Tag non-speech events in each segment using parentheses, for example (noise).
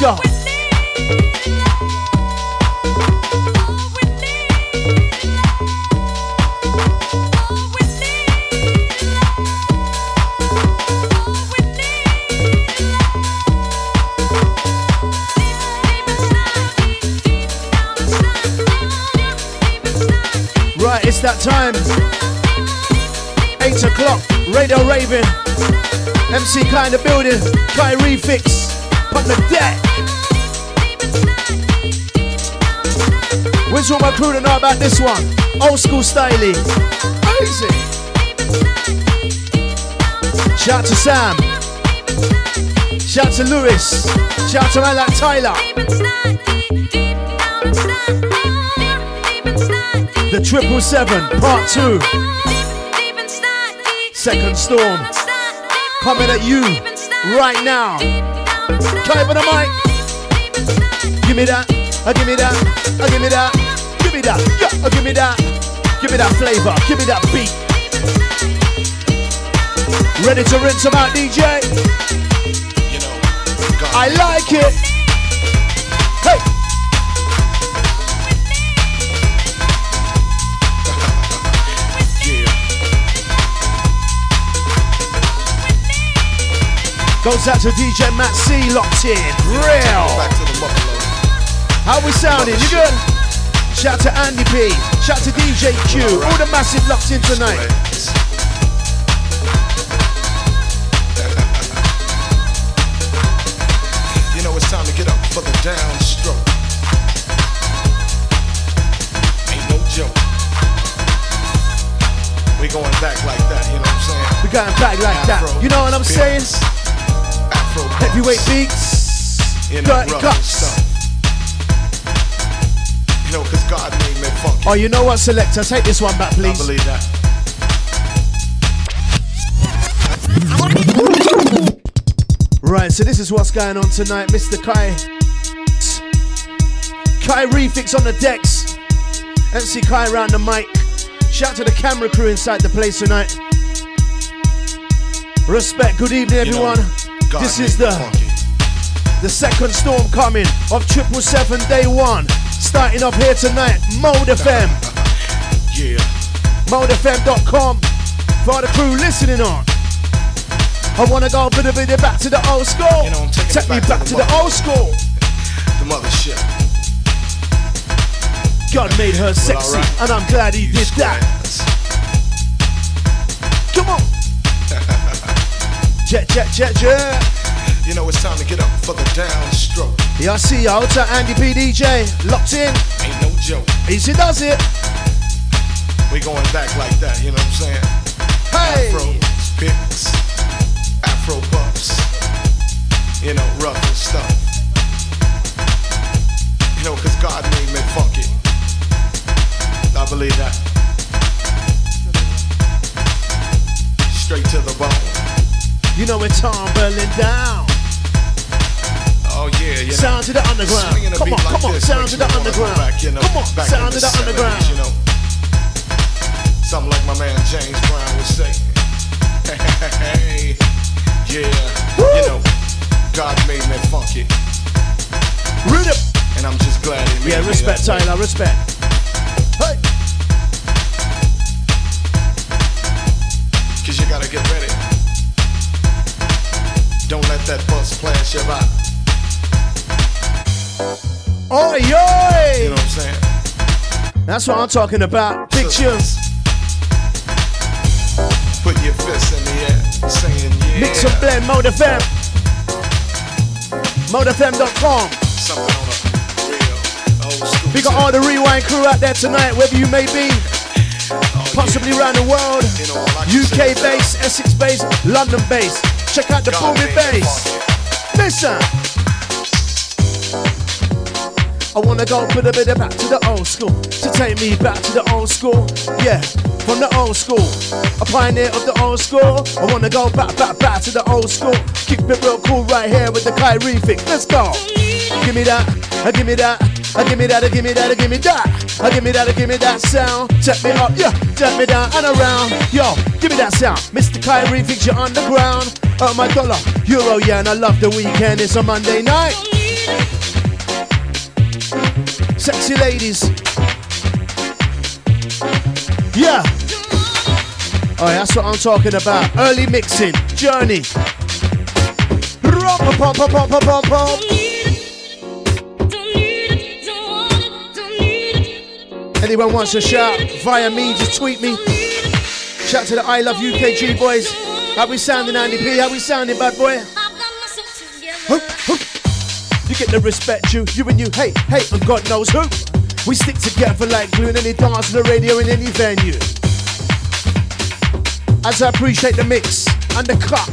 go. Right, it's that time. 8 o'clock, Radio Raven. MC kind of building. Kye Refix. The deck. Where's all my crew to know about this one? Old school styling. Easy. Shout to Sam. Shout to Lewis. Shout to man like Tyler. The triple seven, part two. Second storm. Coming at you right now. Try for the mic. Give me that. Uh, give me that. Uh, give me that. Give me that. Yeah, uh, give me that. Give me that flavor. Give me that beat. Ready to rinse them out, DJ? I like it. Goes out to DJ Matt C locked in. Real. How we sounding? You good? Shout to Andy P. Shout to DJ Q. All the massive locked in tonight. (laughs) You know it's time to get up for the downstroke. Ain't no joke. We going back like that, you know what I'm saying? We going back like that. You know what I'm saying? Heavyweight beats. know, dirty cuts. stuff. You know, cause God made me funky. Oh, you know what, selector? Take this one back, I please. believe that. Right, so this is what's going on tonight. Mr. Kai. Kye Refix on the decks. MC Kie around the mic. Shout to the camera crew inside the place tonight. Respect, good evening, You know, everyone. God this is the funky. the second storm coming of Triple Seven Day One. Starting up here tonight, Mode FM. (laughs) Yeah. ModeFM.com for the crew listening on. I wanna go a bit, a bit back to the old school. You know, Take me back to the to the old school. The mothership. God made her sexy, alright. and I'm glad he did that. Come on. Jet, jet, jet, jet. You know it's time to get up for the downstroke. Yeah, I see ya. Out to Andy PDJ. Locked in. Ain't no joke. Easy does it. We going back like that, you know what I'm saying? Hey. Afros, picks, afro puffs, you know, rough and stuff. You know, cause God made me funky. I believe that. Straight to the bone. You know it's tumbling down. Oh yeah, know. Sound to the underground. Come on, like come on. this Sound to the underground. Back, you know, Come on. Sound to the the underground. You know, something like my man James Brown would say. Hey, (laughs) yeah, you know, God made me funky, Rhythm. and I'm just glad He made Yeah, me respect, that way. Tyler. Respect. Hey. Cause you gotta get ready. Don't let that bus flash you by. Oi, You know what I'm saying? That's what I'm talking about. Big tunes. Put your fists in the air, saying yeah. Mix and blend. Mode FM. ModeFM.com. Something on a real old school. We got all the rewind crew out there tonight, wherever you may be, Oh, possibly around the world. You know, like UK that. base, Essex base, London base. Check out the booming bass. Listen. I wanna go put a bit of back to the old school to take me back to the old school. Yeah, from the old school, a pioneer of the old school. I wanna go back, back, back to the old school. Keep it real cool right here with the Kye Refix. Let's go. Give me that, give me that, uh, give me that, uh, give me that, uh, give me that. Uh, give me that, uh, give me that sound. Take me up, yeah, take me down and around. Yo, give me that sound. Mr. Kye Refix you on the ground. Oh my dollar, euro, yeah, and I love the weekend. It's a Monday night. Sexy ladies. Yeah. Oh, that's what I'm talking about. Early mixing, journey. Anyone wants a shout via me, just tweet me. Shout to the I Love UKG boys. How we sounding, Andy P? How we sounding, bad boy? You get the respect you, you and you hate, hate, and God knows who. We stick together like glue in any dance on the radio in any venue. As I appreciate the mix and the cut.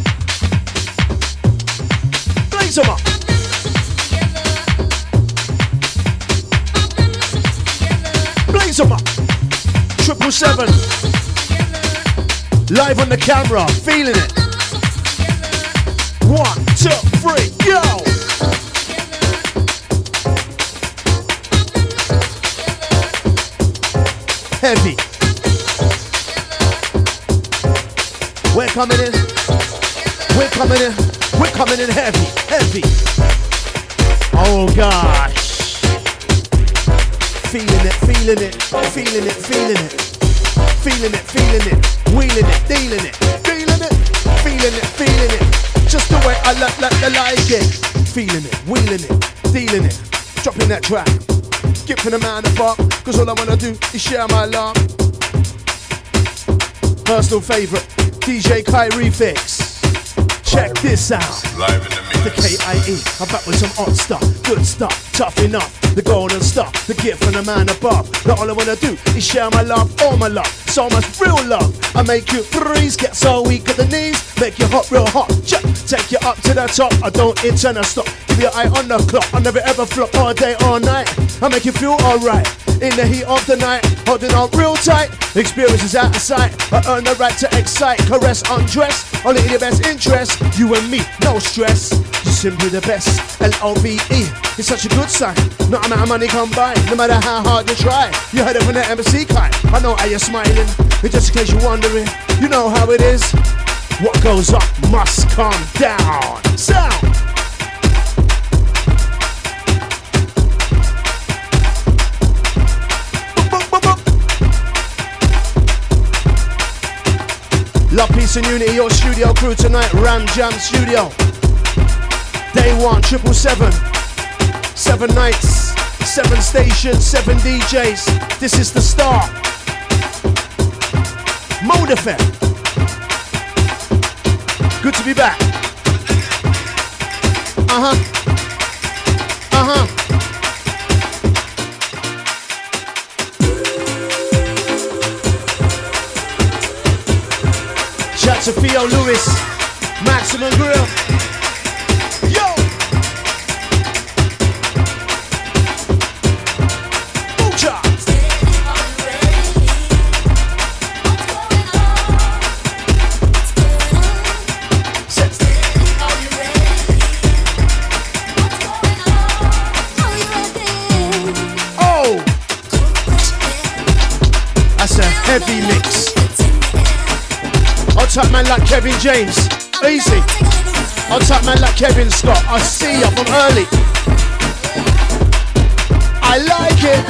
Blaze them up. Blaze. Triple seven. Live on the camera, feeling it. One, two, three, go! Heavy. We're coming in. We're coming in. We're coming in heavy, heavy. Oh gosh. Feeling it, feeling it, feeling it, feeling it. Feeling it, feeling it, wheeling it, dealing it, feeling it, feeling it, feeling it. Just the way I like, like, I like it. Feeling it, wheeling it, dealing it, dropping that track. Giving a man a buck, cause all I wanna do is share my love. Personal favorite, DJ Kye Refix. Check this out. Live in the mix. The K-I-E, I'm back with some hot stuff, good stuff, tough enough. The golden stuff, the gift from the man above. Now all I wanna do is share my love, all my love, so much real love. I make you freeze, get so weak at the knees, make you hot, real hot. Chuck, take you up to the top. I don't intend to stop. Keep your eye on the clock. I never ever flop all day, all night. I make you feel alright. In the heat of the night, holding on real tight. Experiences out of sight. I earn the right to excite, caress, undress. Only in your best interest. You and me, no stress. You're simply the best. L-O-V-E. It's such a good sign. No amount of money come by, no matter how hard you try. You heard it from the MC Kie. I know how you're smiling. But just in case you're wondering, you know how it is. What goes up must come down. Sound. Love, peace, and unity. Your studio crew tonight, Ram Jam Studio. Day one, triple seven. Seven nights, seven stations, seven DJs. This is the start. Mode effect. Good to be back. Uh huh. Uh huh. To Theo Lewis, like Kevin James. Easy. I'll top man like Kevin Scott. I see you from early. I like it.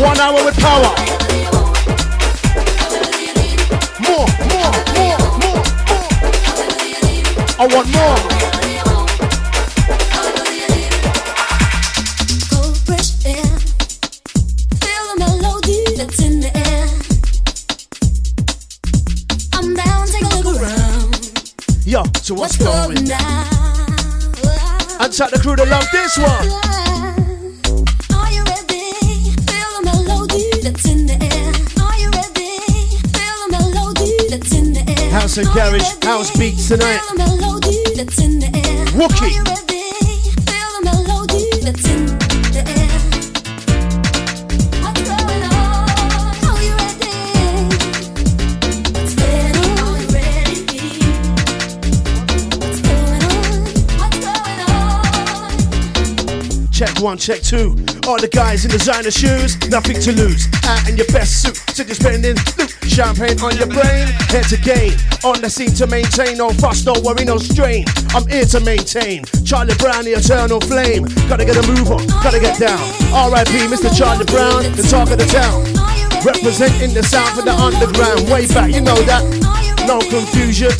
One hour with power. More, more, more, more, more. I want more. Ready? Feel the melody that's in the air. House and garage, house beats tonight. Feel the melody that's in the air. Wookie. Check two. All the guys in designer shoes, nothing to lose. Out in your best suit, so you're spending loot. Champagne on your brain, head to gain. On the scene to maintain, no fuss, no worry, no strain. I'm here to maintain. Charlie Brown, the eternal flame. Gotta get a move on, gotta get down. R.I.P. Mr. Charlie Brown, the talk of the town. Representing the sound for the underground. Way back, you know that. No confusion.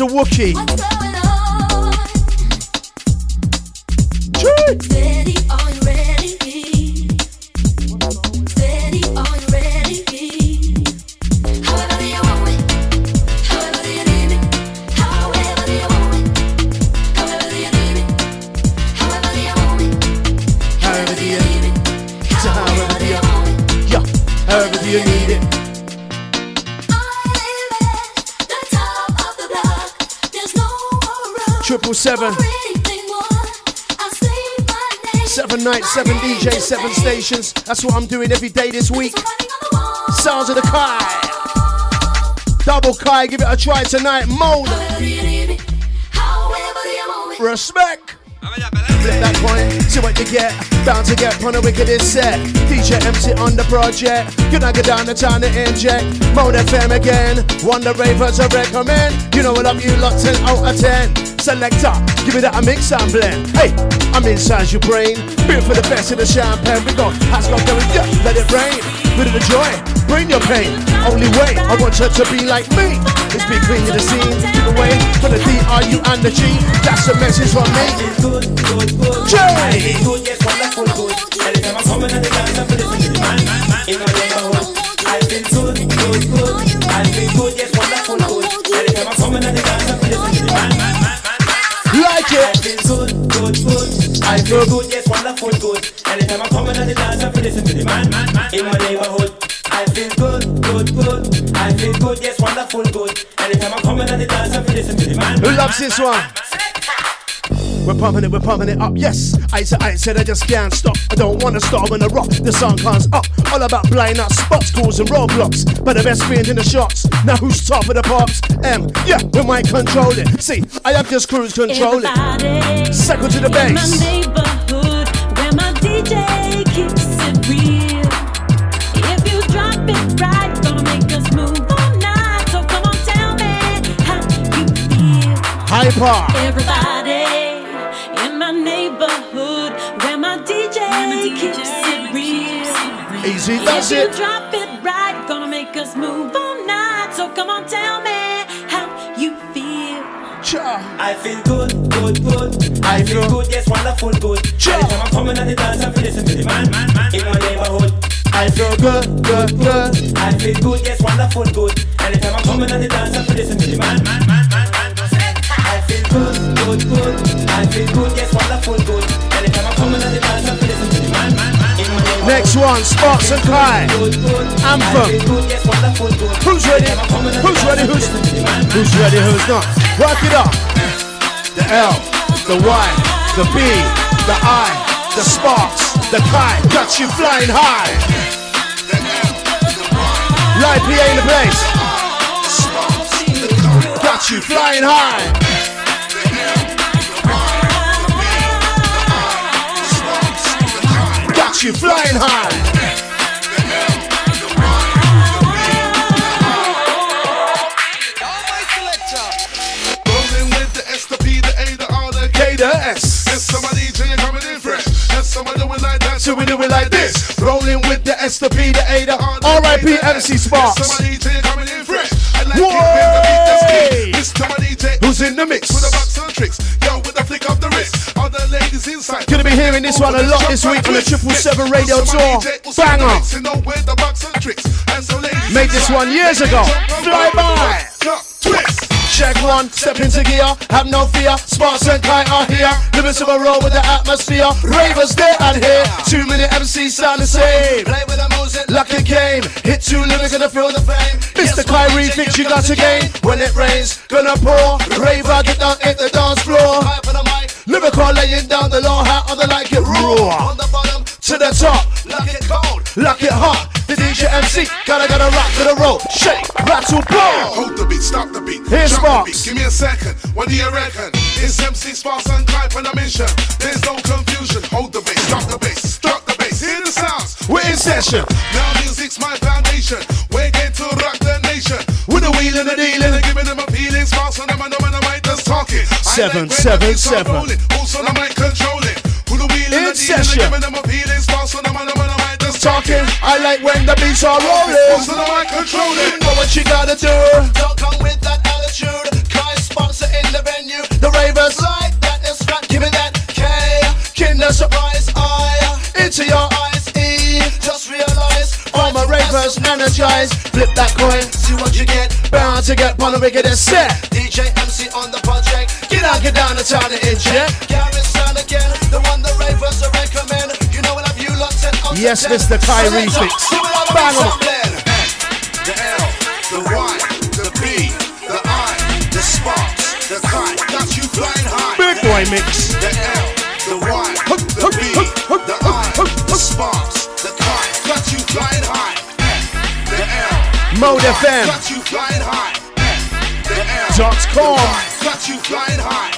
A Wookie. Seven, seven nights, seven My name DJ, seven stations. That's what I'm doing every day this week. Sounds of the Kai. Double Kai, give it a try tonight. Mold. Respect. Flip that coin, see what you get. Bound to get on the wickedest set. DJ MC on the project. Gonna go down the town to inject. Mode FM again. One the ravers I recommend. You know what I'm you lot 10 out of 10. Selector, give me that a mix and blend. Hey, I'm inside your brain. Beer for the best of the champagne. We got has got going, yeah, let it rain. Bit of the joy, bring your pain. Only way I want her to be like me. Is be clean to the scene. Give away for the D, R, U, and the G. That's a message from me. good, good, good. Good, yes, wonderful, good. Anytime I'm coming at the dance, I feel listen to the man, man, man. In my neighborhood, I feel good, good, good. Feel good, yes, wonderful, good. Anytime at the dance, I feel listen to the man, man, man. In my neighborhood, I feel good, good, good. I feel good, yes, wonderful, good. Anytime at the dance, I feel listen to the man. Who loves this one? We're pumping it, we're pumping it up. Yes, I said, I said, I just can't stop. I don't wanna stop when the rock, the sun comes up. All about blind out spots, and roadblocks. But the best being in the shots. Now who's top of the pops? M, yeah, we might control it. See, I have just cruise control it. Second to the in my neighborhood where my DJ keeps it real. If you drop it right, gonna make us move all night. So come on, tell me how you feel. Hyper. Everybody real. Easy does if you drop it right, gonna make us move all night. So come on, tell me how you feel. Cha. I feel good, good, good. I feel good, yes, wonderful, good. Sure. Anytime I'm coming at the dance, I feel listen to the man, man, man. In my neighborhood, I feel good, good, good. I feel good, yes, wonderful, good. Anytime I'm coming at the dance, I feel listen to the man, man, man, man, man. I feel good, good, good. I feel good, yes, wonderful, good. Anytime I'm coming at the dance, I feel listen to the man, man, Next one, Sparks and Kai. Anthem. Who's ready? Who's ready? Who's who's ready? Who's not? Work it up. The L, the Y, the B, the I, the Sparks, the Kai. Got you flying high. Live PA in the place. Got you flying high. R, the K K. to S. And DJ coming in fresh. And somebody doing like that. So we do it like this. Rolling with the S, the P, the A, the R.I.P. MC Sparks. Somebody DJ coming in fresh. I like Whoa! it when the beat that's kick. Mr. Money DJ. Who's in the mix? With the bucks and tricks. Hearing this one a lot this week on the Triple Seven Radio Tour. Banger. You know where the bucks and tricks. And so ladies Made this one years ago. Fly by. Twist. Check one, step into gear, have no fear. Sparks and Kai are here. Limits of a roll with the atmosphere. Ravers there and here. Two minute MC sound the same. Play with the music like a game. Hit two lyrics gonna feel the fame. Mr. Kye Refix you got to gain. When it rains, gonna pour. Raver get down hit the dance floor. Lyrical laying down the law, how other like it raw. On the bottom to the top, Lock it cold, lock it hot. The DJ MC, gotta gotta rock to the roll, shake, rattle, blow. Hold the beat, stop the beat. Here's Sparks. beat. Give me a second. What do you reckon? It's MC Sparks and Clive on a mission. There's no confusion. Hold the bass, stop the bass, stop the bass. Hear the sounds. We're in session. Now music's my foundation. We're going to rock the nation. With the wheel and the deal and giving them a feeling. Sparks on them and them and the mic just talking. I Seven, when seven, the beats are seven. Also the mic controlling. With the wheel and In the session. giving them a feeling. Sparks on them and them and the mic just Talking. I like when the beats are rolling. Also the mic controlling. You know what you gotta do. Don't come with that attitude. Kai sponsor in the venue. The ravers, Like that is right. Give me that K. kinder surprise, I into your eyes E. Just realize All my ravers energized. Flip that coin, See what you get. bound to get one of wickedest set. DJ MC on the project. Get out, get down the town to inject. Gary Yes. Mr. Kye Refix. up, see what I'm Bang on. The L, the Y, the B, the I, the sparks, the kite, got you flying high. Big boy mix. The L, the Y, the B, the I, the sparks, the kite, got you flying high. The L, Mode FM. got you flying high. The L, Dot the com. Got you flying high.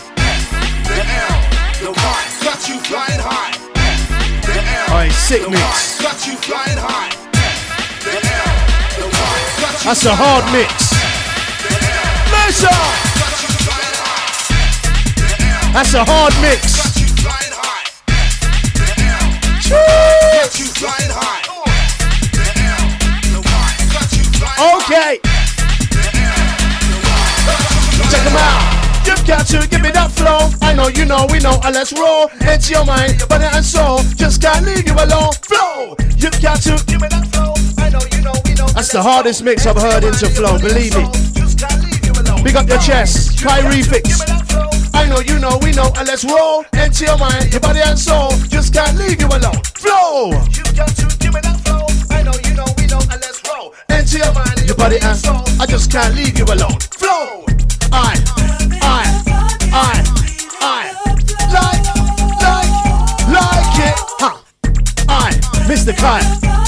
The L, sick mix. Got you flying high. The L, the Y, got you That's a hard mix. That's a hard mix. Got to give me that flow. I know you know, we know, and let's roll. Into your mind, body and soul. Just can't leave you alone. Flow. You've got to give me that flow. I know you know we know. That's the hardest mix I've heard into flow, believe me. Big up your chest, Kye Refix. I know you know, we know, and let's roll. Into your mind, your body and soul. Just can't leave you alone. Flow. You got to give me that flow. I know you know we know and let's roll. Into your mind, your body and soul. I just can't leave you alone. Flow. I, I, I, I. Like, like, like it. Huh. I, Mr. Kyle.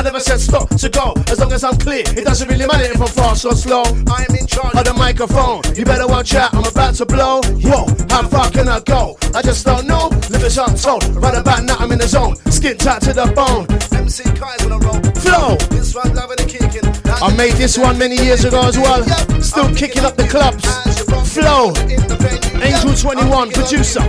I never said stop to go. As long as I'm clear, it doesn't really matter if I'm fast or slow. I'm in charge. Of the microphone, you better watch out. I'm about to blow. Whoa, how far can I go? I just don't know. Limits untold. Right about now, I'm in the zone. Skin tight to the bone. MC Kie's on a roll. Flow. This one loving the kicking. I made this one many years ago as well. Still kicking up the clubs. Flow. Angel 21, producer.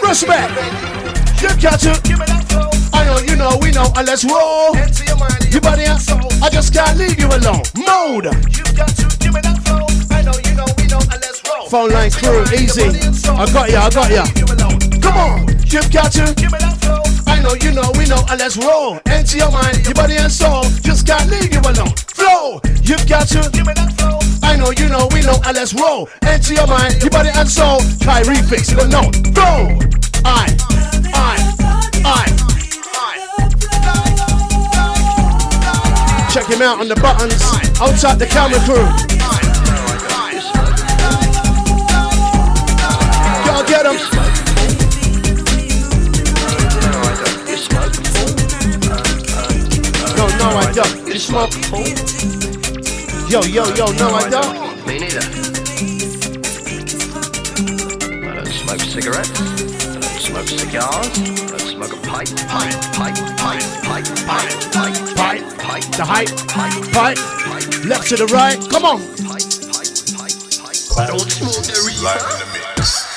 Respect. You got to. Give me that flow. I know you know, we know, and let's roll. Enter your mind. You body and soul. I just can't leave you alone. Mode. You got to give me that flow. I know you know we know and let's roll. Phone line crew, easy. I got ya, I got ya. You. Come on. You've got to. Give me that flow. I know you know, we know, and let's roll. Enter your mind, your body and soul. Just can't leave you alone. Flow. You've got to. Give me that flow. I know you know, we know, and let's roll. Enter your mind, your body and soul. Kye Refix, you don't. Flow. I. Check him out on the buttons. Outside the camera crew. Y'all get him. No, no, I don't. You smoke? Yo, yo, yo, no, I don't. Me neither. I don't smoke cigarettes. I don't smoke cigars. I don't smoke a pipe. Pipe, pipe, pipe, pipe, pipe, pipe, Pipe, pipe, the hype, pipe, pipe, pipe, left to the right. Come on. pipe, pipe, pipe, pipe. Don't smoke the reefer.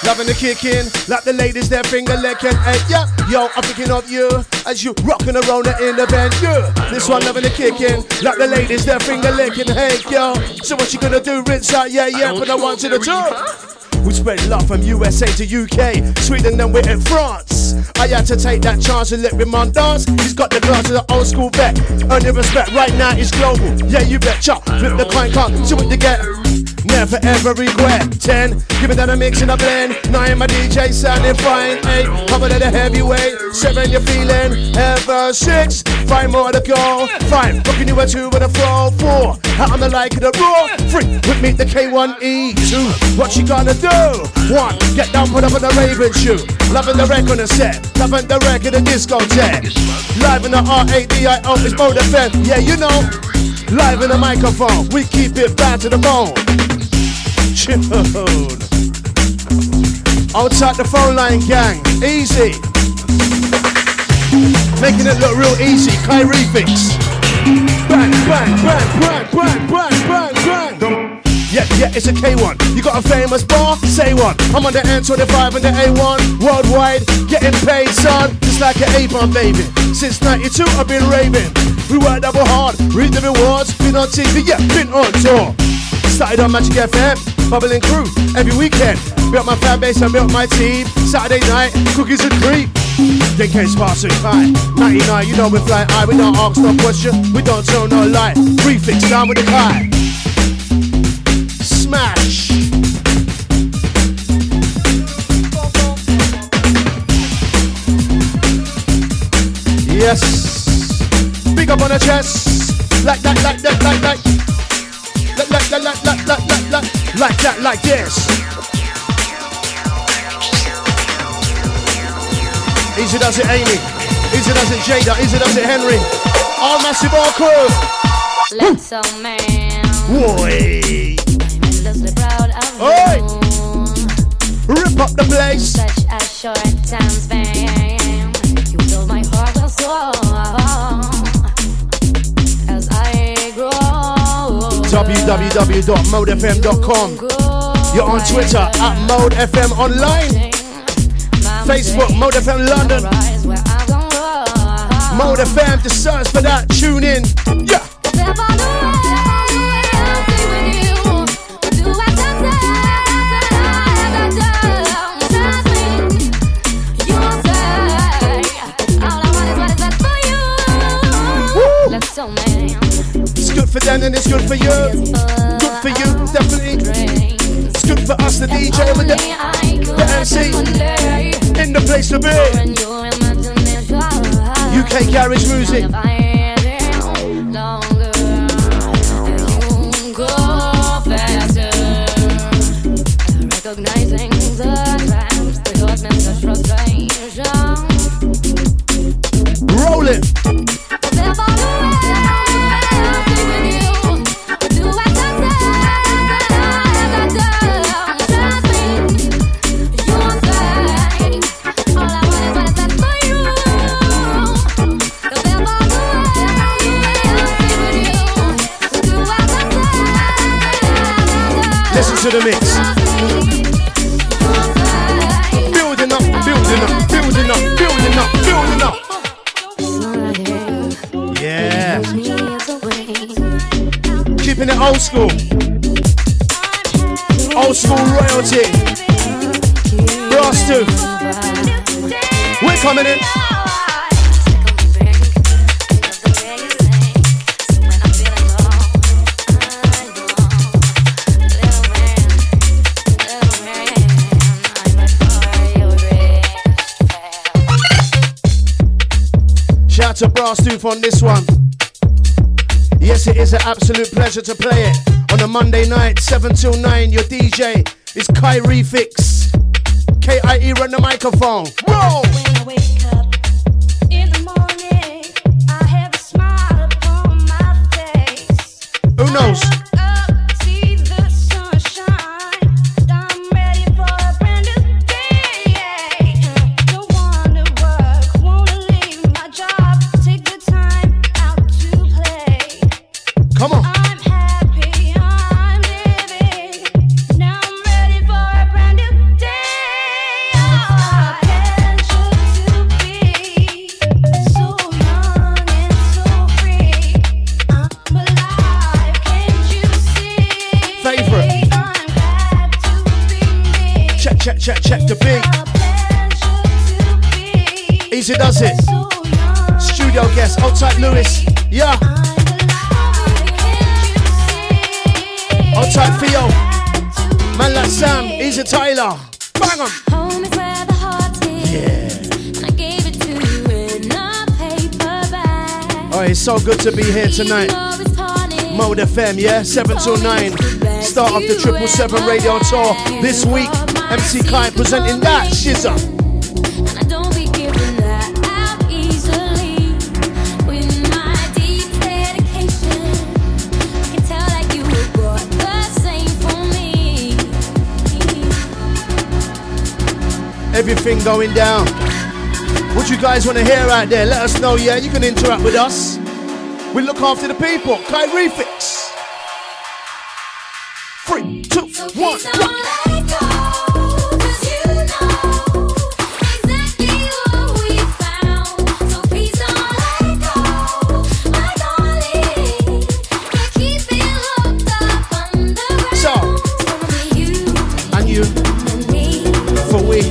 Loving the kick in, like the ladies, their finger licking. Hey, yeah, yo, I'm thinking of you as you rocking around it in the band. Yeah, this one loving the kick in, like the ladies, their finger licking. Hey, yo, so what you gonna do? Rinse out, yeah, yeah, from the one to the two. We spread love from USA to UK, Sweden, then we're in France. I had to take that chance and let Rimon dance. He's got the glass of the old school vet. Earn your respect right now, it's global. Yeah, you bet chop. Flip the coin, can't see what you get. never ever regret. Ten, give it that a mix in a blend. Nine, my DJ sounding fine. Eight, cover to the heavyweight. Seven, you're feeling ever. Six, five more to go. Five, looking you a two with a. Four, out on the like of the raw. Three, with me the K1E. Two, what you gonna do? One, get down, put up on the Raven shoe. Loving the record on the set, loving the record in the discotheque. Live in the R-A-D-I-O, it's Mode FM. Yeah, you know. Live in the microphone, we keep it bad to the bone. Tune. Outside the phone line, gang. Easy. Making it look real easy. Kye Refix. Bang, bang, bang, bang, bang, bang, bang, bang. Yeah, yeah, it's a K1. You got a famous bar? Say one. I'm on the N25 and the A1. Worldwide, getting paid, son. Just like an A-bomb, baby. Since 92, I've been raving. We work double hard, read the rewards. Been on TV, yeah, been on tour. Started on Magic FM, bubbling crew every weekend. Built my fan base, I built my team. Saturday night, cookies and cream. Then came and Kai. 99, you know we fly high. We don't ask no question, we don't tell no lie. Prefix down with the Kai match. Yes. Big up on the chest. Like that, like that, like that. Like that, like like, like like, like that. Like that, like this. Easy does it, Amy. Easy does it, Jada. Easy does it, Henry. All massive, all cool. Let's so man. Boy. Oi. Rip up the place. Such a short time span. You fill my heart with soul. As I grow. www.modefm.com. You're on Twitter at Mode FM Online. Facebook, Mode FM London. Mode FM, the search for that. Tune in. For them and it's good for you. Good for you, definitely. It's good for us, the DJ with the, the MC. In the place to be. UK Garage Music. Recognizing the times, the hurtments of frustration. Roll it. Listen to the mix. Building up, building up, building up, building up, building up. Yeah. Keeping it old school. Old school royalty. Brass tooth. We're coming in. To Brass Tooth on this one. Yes, it is an absolute pleasure to play it. On a Monday night, 7 till 9, your DJ is Kye Refix. K-I-E run the microphone. Roll! When I wake up in the morning, I have a smile upon my face. Who knows? So good to be here tonight. Mode FM, yeah? 7 till 9. Start of the 777 radio tour this week. MC Kie presenting that shizzer. And I don't be giving that out easily. With my deep dedication, I can tell that you were brought the same for me. Everything going down. What you guys want to hear out there? Let us know, yeah? You can interact with us. We look after the people. Kye Refix. Three, two, one. So, and you, for we,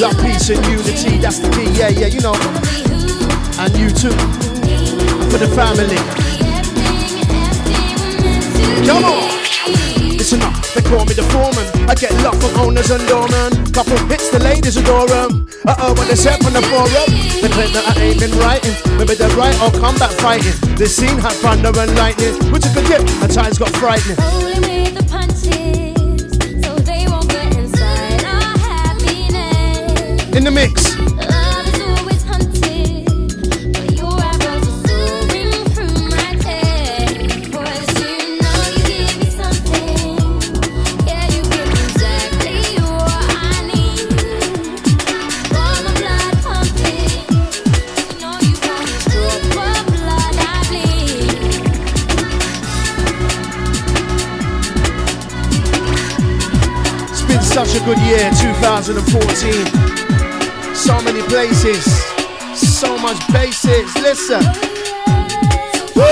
love, peace, and unity. That's the key. Yeah, yeah, you know. And you too, the family. Come on. Listen up, they call me the foreman. I get love from owners and doormen. Couple hits, the ladies adore 'em. Uh oh, when they set on the forum, they claim that I ain't been writing. Maybe they're right or come back fighting. This scene had thunder and lightning, which I could get, and times got frightening. Rolling with the punches, so they won't get inside our happiness. In the mix, a good year, 2014. So many places, so much bases. Listen. Woo!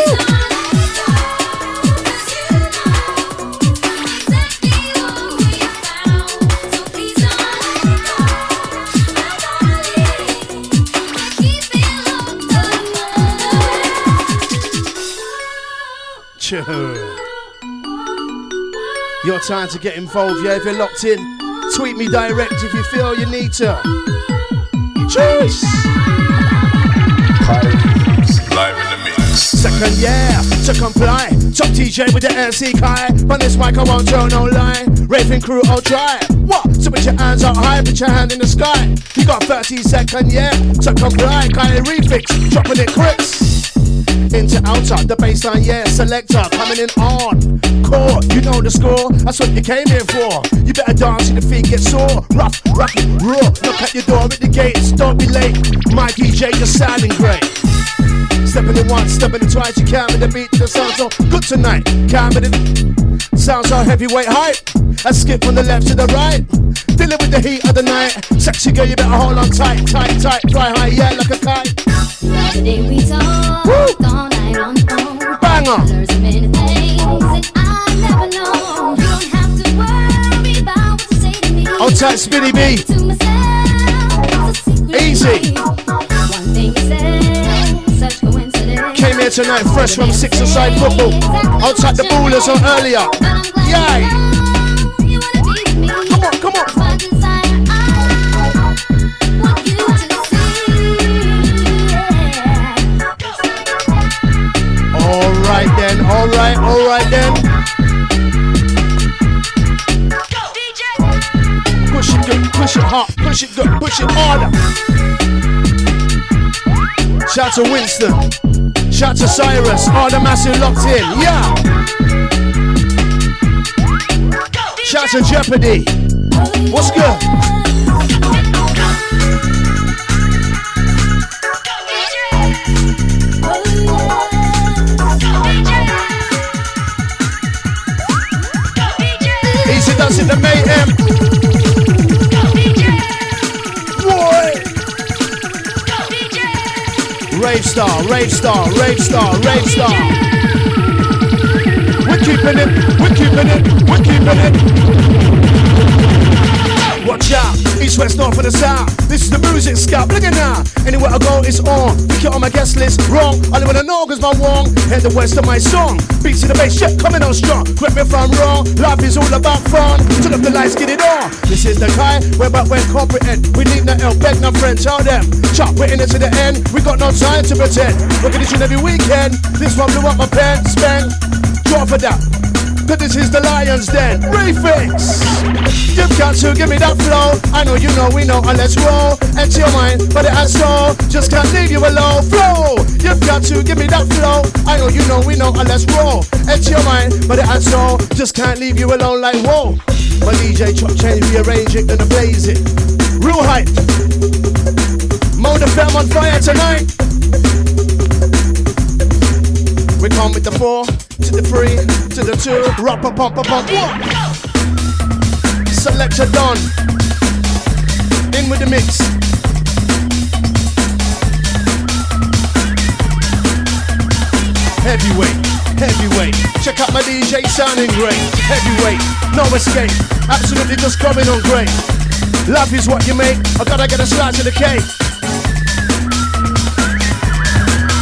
Your time to get involved, yeah. If you're locked in, tweet me direct if you feel you need to. Cheers. Live in the mix. Second, yeah, to comply. Top DJ with the MC Kie. On this mic, I won't tell no lie. Raving crew, I'll try. What? So put your hands up high, put your hand in the sky. You got 30 second, yeah, to comply. Kye Refix, dropping it cricks. Into outer, the baseline, yeah, selector coming in on. Core, you know the score, that's what you came here for. You better dance till the feet get sore. Rough, rocky, raw. Knock at your door at the gates, don't be late. My DJ just sounding great. Stepping in once, stepping in twice, you can't with the beat that sounds so good tonight. Can't with it. Sounds so heavyweight hype. I skip from the left to the right. Dealing with the heat of the night. Sexy girl, you better hold on tight, tight, tight. Fly high, yeah, like a kite. Today we talk all night on the phone. Banger. There's a many things that I never know. You don't have to worry about what you say to me. Hold tight, Spinny B. To myself, it's a secret Easy. One thing you said, such coincidence. Came here tonight fresh from six aside football. Tight, the ballers on earlier. Yay. Shout to Winston. Shout to Cyrus. All the massive locked in. Yeah. Shout to Jeopardy. What's good? Easy does it the mayhem. Boy. Rave star, rave star, rave star, rave star. We're keeping it, we're keeping it, we're keeping it. Watch out, East, west, north, and the south. This is the music scout. Look at now. Anywhere I go, it's on. Pick it on my guest list. Wrong. I live in the north, cause my wrong. Head the west of my song. Beats to the bass, shit coming on strong. Correct me if I'm wrong. Life is all about fun. Turn up the lights, get it on. This is the Kai. We're back when comprehend. We need no help, beg no friend. Tell them. Chop, we're in it to the end. We got no time to pretend. Working each and every weekend. This one blew up my pen. Spend. Draw for that. Cause this is the Lions Den. Refix You've got to give me that flow. I know you know we know and let's roll. Enter your mind but it has soul Just can't leave you alone. Flow. You've got to give me that flow. I know you know we know and let's roll. Enter your mind but it has soul Just can't leave you alone like whoa. My DJ chop change rearrange it and blaze it. Real hype. Mode FM on fire tonight. We come with the four, to the three, to the two, rock, pump, pump, pump, one. Selector done. In with the mix. Heavyweight, heavyweight. Check out my DJ sounding great. Heavyweight, no escape. Absolutely just coming on great. Love is what you make. I gotta get a slice of the cake.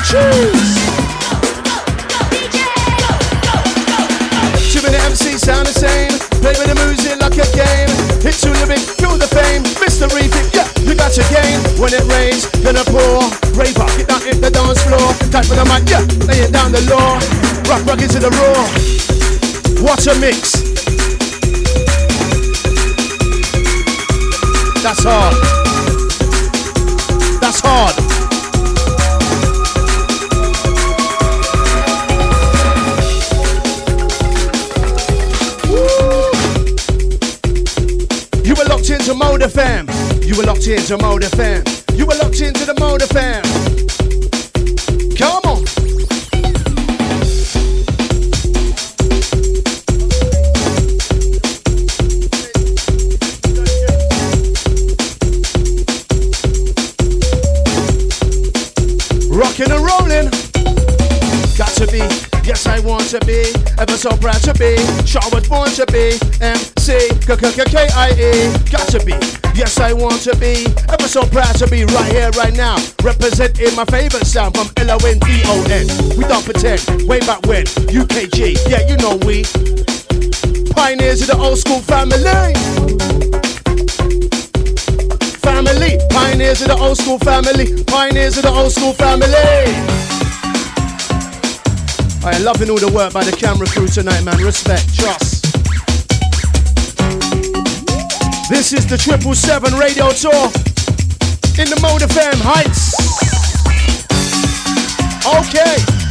Cheers. Too many MCs sound the same. Play with the music like a game. Hit to the big, feel the fame. Mr. Refix, yeah, you got your game. When it rains, gonna pour. Rave up, get down hit the dance floor. Type for the mic, yeah, lay it down the law. Rock, rock into the raw. What a mix. That's hard. That's hard. Mode FM. You were locked into Mode FM. You were locked into the Mode FM. Come on. Rocking and rolling. Got to be, yes I want to be, ever so proud to be, sure I was born to be, MC, K-K-K-I-E, got to be, yes I want to be, ever so proud to be right here, right now, representing my favorite sound from L-O-N-D-O-N, we don't pretend, way back when, UKG, yeah you know we, pioneers of the old school family. Family, pioneers of the old school family, pioneers of the old school family. I am loving all the work by the camera crew tonight, man. Respect, trust. This is the Triple Seven Radio Tour in the Mode FM Heights. Okay.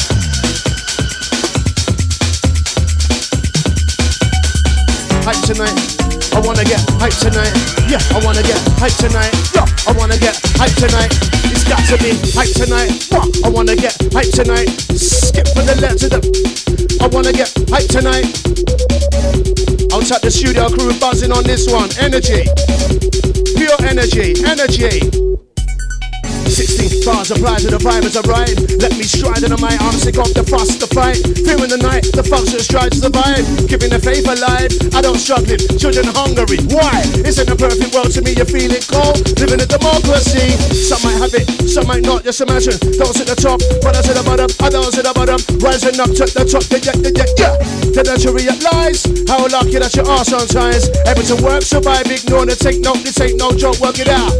Hype tonight. I wanna get hype tonight. Yeah, I wanna get hype tonight. Yeah, I wanna get hype tonight. It's got to be hype tonight. I wanna get hype tonight. Skip from the left to the. I wanna get hype tonight. Outside the studio crew buzzing on this one. Energy. Pure energy. Energy. 16 bars apply to the vibe as I. Let me stride into my arms, sick off the fuss, the fight. Fearing the night, the function strides the vibe. Keeping the faith alive, I don't struggle. Children hungry, why? Isn't a perfect world to me, you feel it cold. Living in democracy, some might have it, some might not. Just imagine those at the top, brothers at the bottom, others at the bottom. Rising up to the top, yeah, yeah, yeah, yeah. The nature realize how lucky that you are sometimes. Able to work, survive, ignore the take note, this ain't no joke, work it out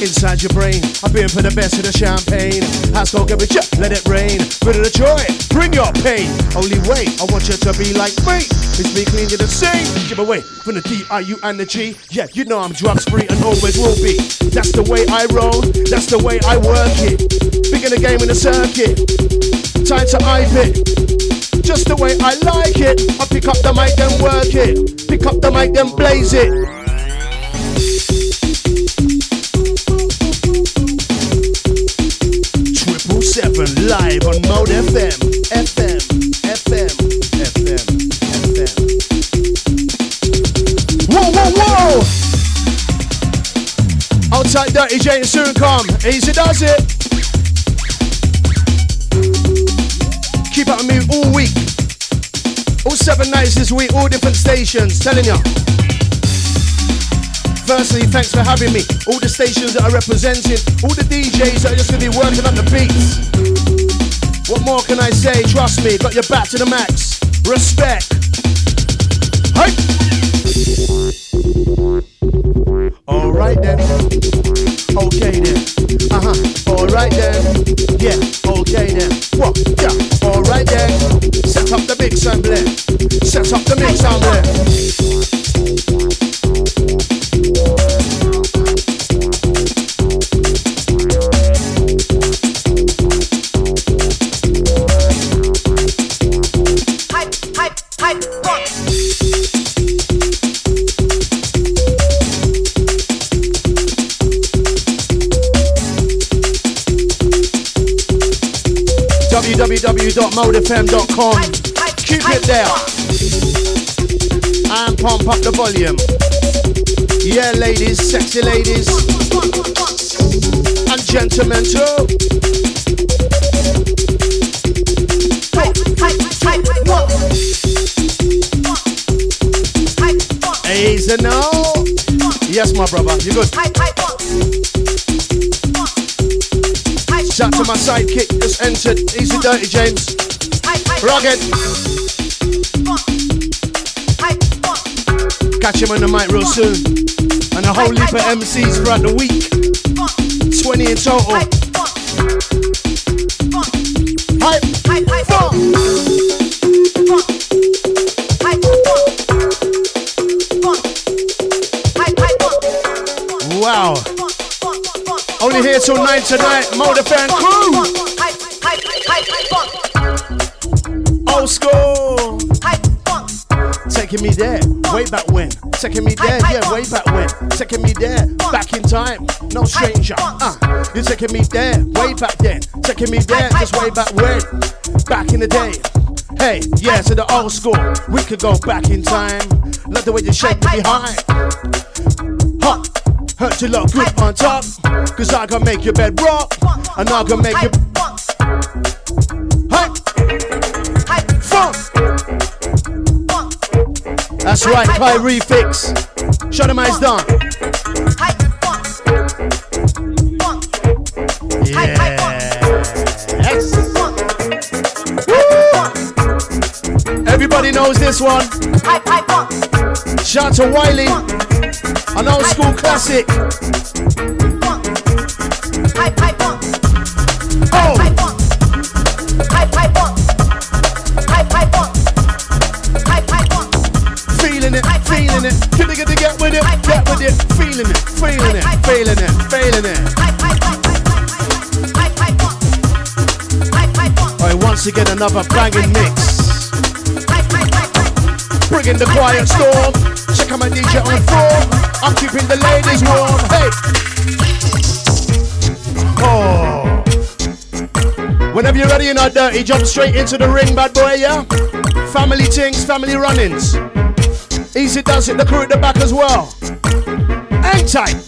inside your brain. I've been for the best of the champagne. House go give yeah, let it rain. Bit of the joy, bring your pain. Only way I want you to be like me. It's me clean you the same. Give away from the D, I, U, and the G. Yeah, you know I'm drugs free and always will be. That's the way I roll. That's the way I work it. Big in the game in the circuit. Time to hype it. Just the way I like it. I pick up the mic, then work it. Pick up the mic, then blaze it. Triple seven live on Mode FM. FM. FM. FM. FM. Whoa, whoa, whoa! Outside Dirty J and soon come. Easy does it. Keep up with me all week. All seven nights this week, all different stations. Telling ya. Firstly, thanks for having me. All the stations that are represented, all the DJs that are just gonna be working on the beats. What more can I say? Trust me, got your back to the max. Respect. Hey. Alright then. Okay then. Uh huh. Alright then. Yeah. Okay then. What? Yeah. Alright then. Set up the mix and blend. Set up the mix and blend. www.modefm.com. Keep it there. And pump up the volume. Yeah, ladies, sexy ladies, and gentlemen too. Hype, hype, hype, one. Hype, Easy now. Yes, my brother, you good? Hype, hype, one. Hype, Shout to my sidekick, just entered. Easy Dirty James. Rugged. one. Hype, one. Catch him on the mic real soon. And a whole heap of MCs throughout the week. 20 in total. Hype. Hype. Wow. Only here till 9 tonight. Motor Fan Crew. Old school. Taking me there, way back when. Taking me there, yeah, way back when. Taking me there, back in time. No stranger. Uh, you're taking me there, way back then. Taking me there, just way back when. Back in the day. Hey, yeah, to the old school. We could go back in time. Love the way you shake me behind. Hurt you look good on top. Cause I can make your bed rock. And I can make you. Hype, Hype, funk. That's right, Kye Refix. Shut him eyes down. Hype, one. One. Yes. Everybody knows this one. Hype, hype, one. Shout to Wiley, an old school classic. Oh, feeling it, feeling it. It, get it, get with it, get with it. Feeling it, feeling it, feeling it, feeling it. Alright, once again, another banging mix. Bringing the quiet storm. Check out my DJ on form. I'm keeping the ladies warm. Hey. Oh. Whenever you're ready and not dirty, jump straight into the ring, bad boy, yeah? Family things, family runnings. Easy does it, the crew at the back as well. Hang tight.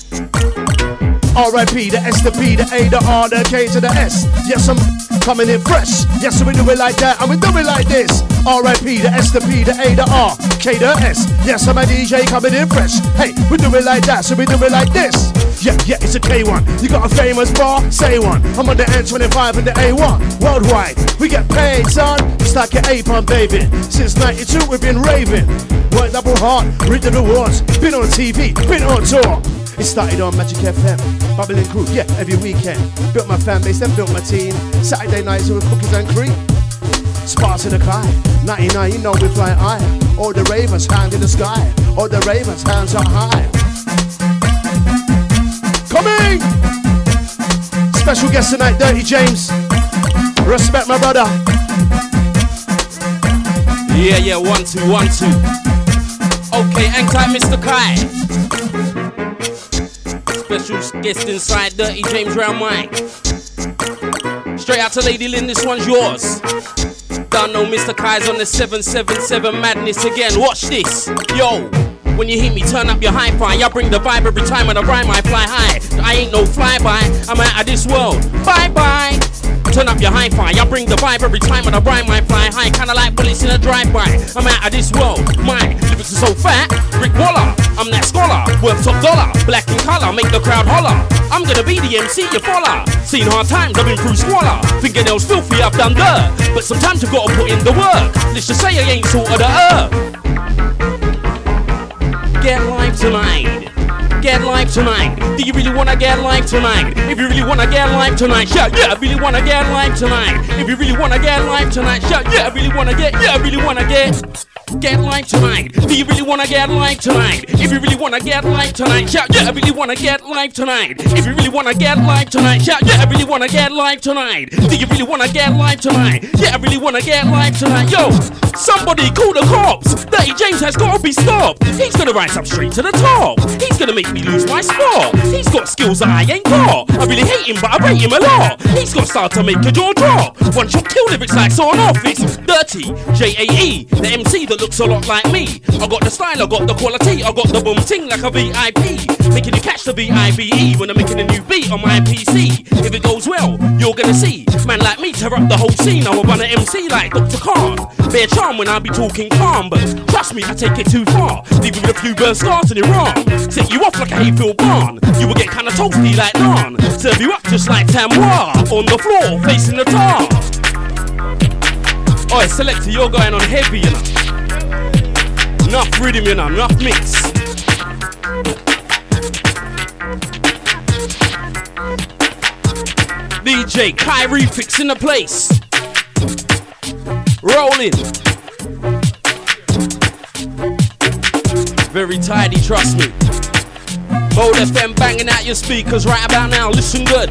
R.I.P. the S, the P, the A, the R, the K to the S. Yes, I'm coming in fresh. Yes, we do it like that, and we do it like this. R.I.P. the S, the P, the A, the R, K, the S. Yes, I'm a DJ coming in fresh. Hey, we do it like that, so we do it like this. Yeah, yeah, it's a K1. You got a famous bar? Say one. I'm on the N25 and the A1. Worldwide, we get paid, son. It's like an A-pump, baby. Since 92, we've been raving. Work double hard, read the awards. Been on TV, been on tour. It started on Magic FM, bubbling crew, yeah, every weekend. Built my fan base, then built my team. Saturday nights with cookies and cream. Sparks in the sky, 99, you know we fly high. All the ravens, hand in the sky. All the ravens, hands are high. Coming! Special guest tonight, Dirty James. Respect my brother. Yeah, yeah, one, two, one, two. Okay, hang tight, Mr. Kie. Special guest inside Dirty James round mine. Straight out to Lady Lynn, this one's yours. Don't know Mr. Kie's on the 777 madness again. Watch this. Yo. When you hear me turn up your hi-fi, I bring the vibe every time when I rhyme, I fly high. I ain't no flyby, I'm out of this world. Bye-bye. Turn up your hi-fi, I bring the vibe every time when I rhyme I fly high, kinda like bullets in a drive-by. I'm out of this world, my lyrics are so fat. Rick Waller, I'm that scholar, worth top dollar, black in color, make the crowd holler. I'm gonna be the MC you follow. Seen hard times, I've been through squalor. Fingernails filthy, I've done dirt, but sometimes you gotta put in the work. Let's just say I ain't salt of the earth. Get live tonight. Get live tonight. Do you really wanna get live tonight? If you really wanna get live tonight, yeah, yeah, I really wanna get live tonight. If you really wanna get live tonight, yeah, yeah, I really wanna get, yeah, I really wanna get. Get live tonight. Do you really wanna get live tonight? If you really wanna get live tonight, yeah, yeah, I really wanna get live tonight. If you really wanna get live tonight, yeah, yeah, I really wanna get live tonight. Do you really wanna get live tonight? Yeah, I really wanna get live tonight. Yo, somebody call the cops. Dirty James has gotta be stopped. He's gonna rise up straight to the top. He's gonna make me lose my spot. He's got skills that I ain't got. I really hate him, but I rate him a lot. He's got style to make a jaw drop. One shot kill lyrics like sawn off. It's dirty, J A E, the MC that looks a lot like me. I got the style, I got the quality, I got the boom ting like a VIP. Making you catch the VIVE when I'm making a new beat on my PC. If it goes well, you're gonna see. Man like me tear up the whole scene. I will run an MC like Dr. Khan. Bare charm when I be talking calm, but trust me, I take it too far. Leave with a few burn scars in Iran. Set you off like a Hayfield barn. You will get kinda toasty like naan. Serve you up just like Tamois. On the floor, facing the tar. Oh, selector, you're going on heavy, know. Enough rhythm, you know, enough mix. DJ Kyrie fixing the place. Rolling. Very tidy, trust me. Mode FM banging out your speakers right about now. Listen good.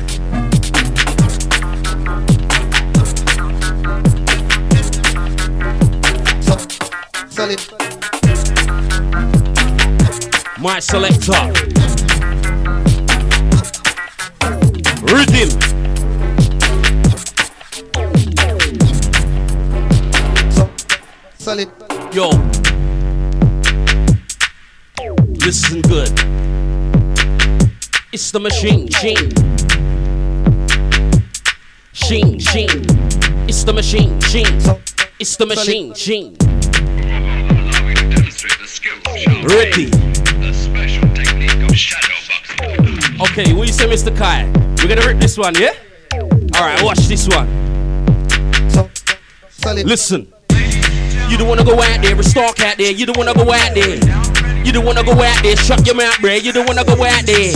Solid. My selector. Rhythm. Solid. Yo. Listen good. It's the machine, sheen. Sheen, sheen. It's the machine, sheen. It's the machine, sheen. Ready. Okay, what you say, Mr. Kie? We're gonna rip this one, yeah? Alright, watch this one. Listen. You don't wanna go out there and stalk out there. You don't wanna go out there. You don't wanna go out there, shut your mouth, bruh. You don't wanna go out there.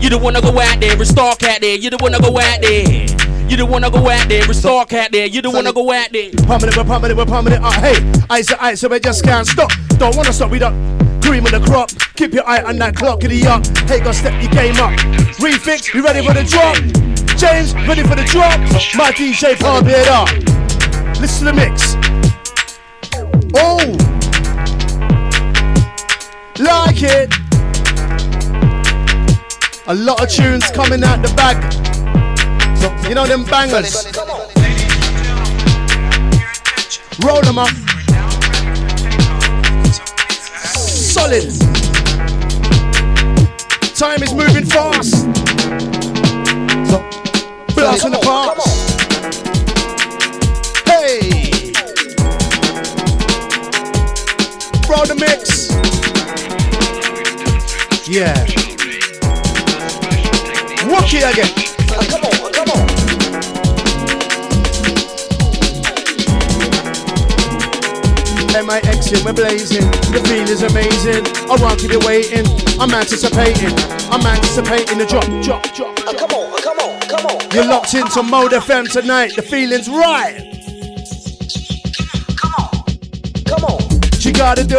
You don't wanna go out there and out there. You don't wanna go out there. You don't wanna go out there stalk out there. You don't wanna go out there. It, we're it, we're it. Uh, hey, ice it, ice it, we just can't stop. Don't wanna stop, we don't. Cream of the crop. Keep your eye on that clock, giddy up. Hey, go step your game up. Refix, you ready for the drop? James, ready for the drop? My DJ, pump it up. Listen to the mix. Oh, like it. A lot of tunes coming out the bag. You know them bangers. Roll them up. Solid. Time is moving fast. Blast in the past. Hey. Roll the mix. Yeah. Wookie again. MIX, we're blazing. The feel is amazing. I won't keep you waiting. I'm anticipating. I'm anticipating the drop, drop, drop. Uh, come on, uh, come on, come on. You're locked into Mode FM tonight. The feeling's right. Come on. She gotta do.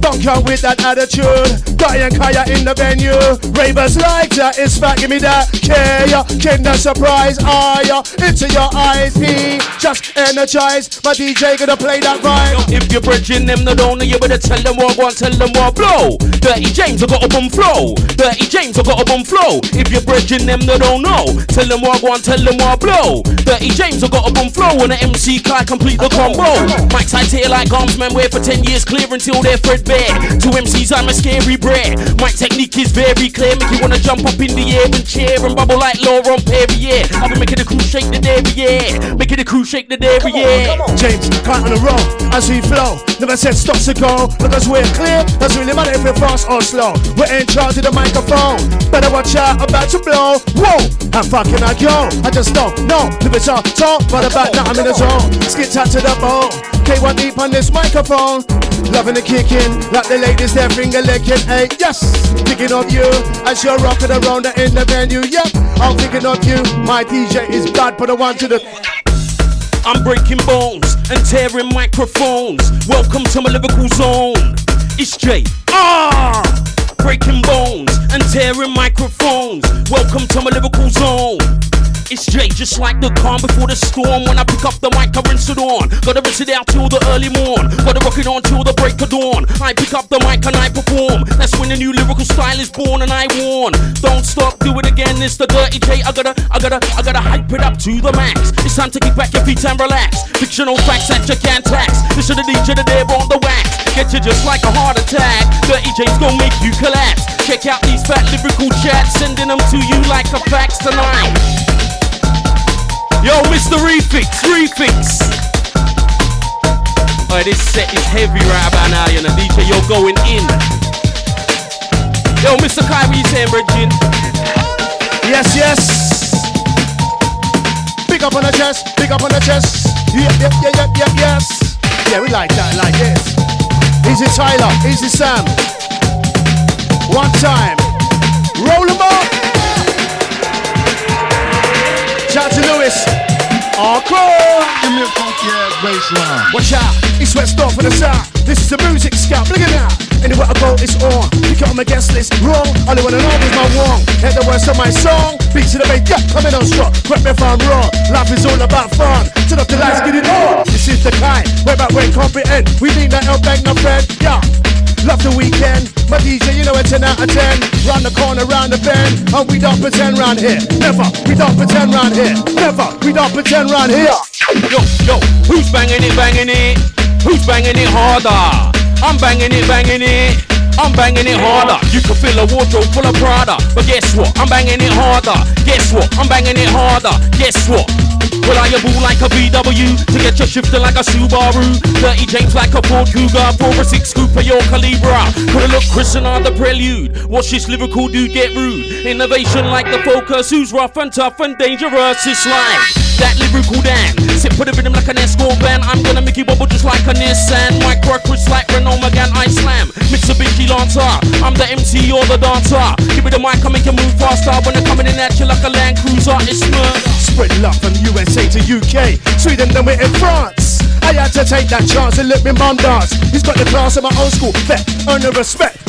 Don't come with that attitude. Diane Kaya in the venue. Ravers like that. It's back. Give me that. Care ya. Kinder surprise. Ya? Into your eyes. He just energized. My DJ gonna play that right. If you're bridging them, no don't know you better tell them what one, tell them what blow. Dirty James, I got a bum flow. Dirty James, I got a bum flow. If you're bridging them, no don't know. Tell them what one, tell them what blow. Dirty James, I got a bum flow. When the MC Kie complete the combo. Mike's high tier like arms, man, wait for 10 years clear until they're threadbare. Two MCs, I'm a scary brer. My technique is very clear, make you wanna jump up in the air and cheer and bubble like Laurent Perrier. I've been making the crew shake the derriere, making the crew shake the derriere. James, can't on the roll as we flow. Never said stop to go because we're clear. Doesn't really matter if we're fast or slow. We're in charge of the microphone. Better watch out, about to blow. Whoa, how far can I go? I just don't know. Live it all, talk, but about now I'm in the zone. Skit out to the bone. K1 deep on this microphone. Loving the kicking, like the ladies, their finger licking. Hey, yes, thinking of you as you're rocking around the in the venue. Yep, I'm thinking of you. My DJ is bad, but I want you to. I'm breaking bones and tearing microphones. Welcome to my lyrical zone. It's. Ah! Breaking bones and tearing microphones. Welcome to my lyrical zone. It's Jay, just like the calm before the storm. When I pick up the mic, I rinse it on. Gotta rinse it out till the early morn. Gotta rock it on till the break of dawn. I pick up the mic and I perform. That's when the new lyrical style is born and I warn. Don't stop, do it again. It's the dirty J. I gotta, I gotta, I gotta hype it up to the max. It's time to kick back your feet and relax. Fictional facts that you can't tax. Listen to DJ the there on the wax. Get you just like a heart attack. Dirty J's gonna make you collapse. Check out these fat lyrical chats, sending them to you like a fax tonight. Yo, Mr. Refix, Refix. Oh, this set is heavy right about now, you know. DJ, you're going in. Yo, Mr. Kyrie saying, Virgin. Yes, yes. Big up on the chest, big up on the chest. Yep, yep, yep, yep, yep, yes. Yeah, we like that, like this. Easy Tyler, easy Sam. One time. Roll 'em up. Shout to Encore. Oh, Give me a funky ass baseline. Watch out, it's West for the sound. This is the music scout, look at that. Anywhere I go, it's on. Pick it on my guest list, wrong. All I wanna know is my wrong. Hear the words of my song. Beats to the beat, yeah, coming on strong. Correct me if I'm wrong. Life is all about fun. Turn up the lights, get it on. This is the kind, way back when comprehend. We need that help back, my friend, yeah. Love the weekend, my DJ, you know it's 10 out of 10. Round the corner, round the bend, and we don't pretend round here. Never, we don't pretend round here. Never, we don't pretend round here. Yo, yo, who's banging it, banging it? Who's banging it harder? I'm banging it, banging it. I'm banging it harder. You can fill a wardrobe full of Prada, but guess what? I'm banging it harder. Guess what? I'm banging it harder. Guess what? Reliable like a VW to get your shifting like a Subaru. Dirty James like a Ford Cougar, 4 or 6 Cooper, your Calibra. Coulda looked Christian on the prelude. Watch this lyrical dude get rude. Innovation like the Focus, who's rough and tough and dangerous. It's like that lyrical Dan. Sit for the rhythm like an escort van. I'm gonna make you bubble just like a Nissan. Mike Chris like Renault Megane, I slam. Mitsubishi Lancer. I'm the MC, you're the dancer. Give me the mic, I make you move faster. When they're coming in at you like a Land Cruiser, it's murder. Spread love from USA to UK, Sweden, then we're in France. I had to take that chance and let me mum dance. He's got the class of my old school vet, earn the respect.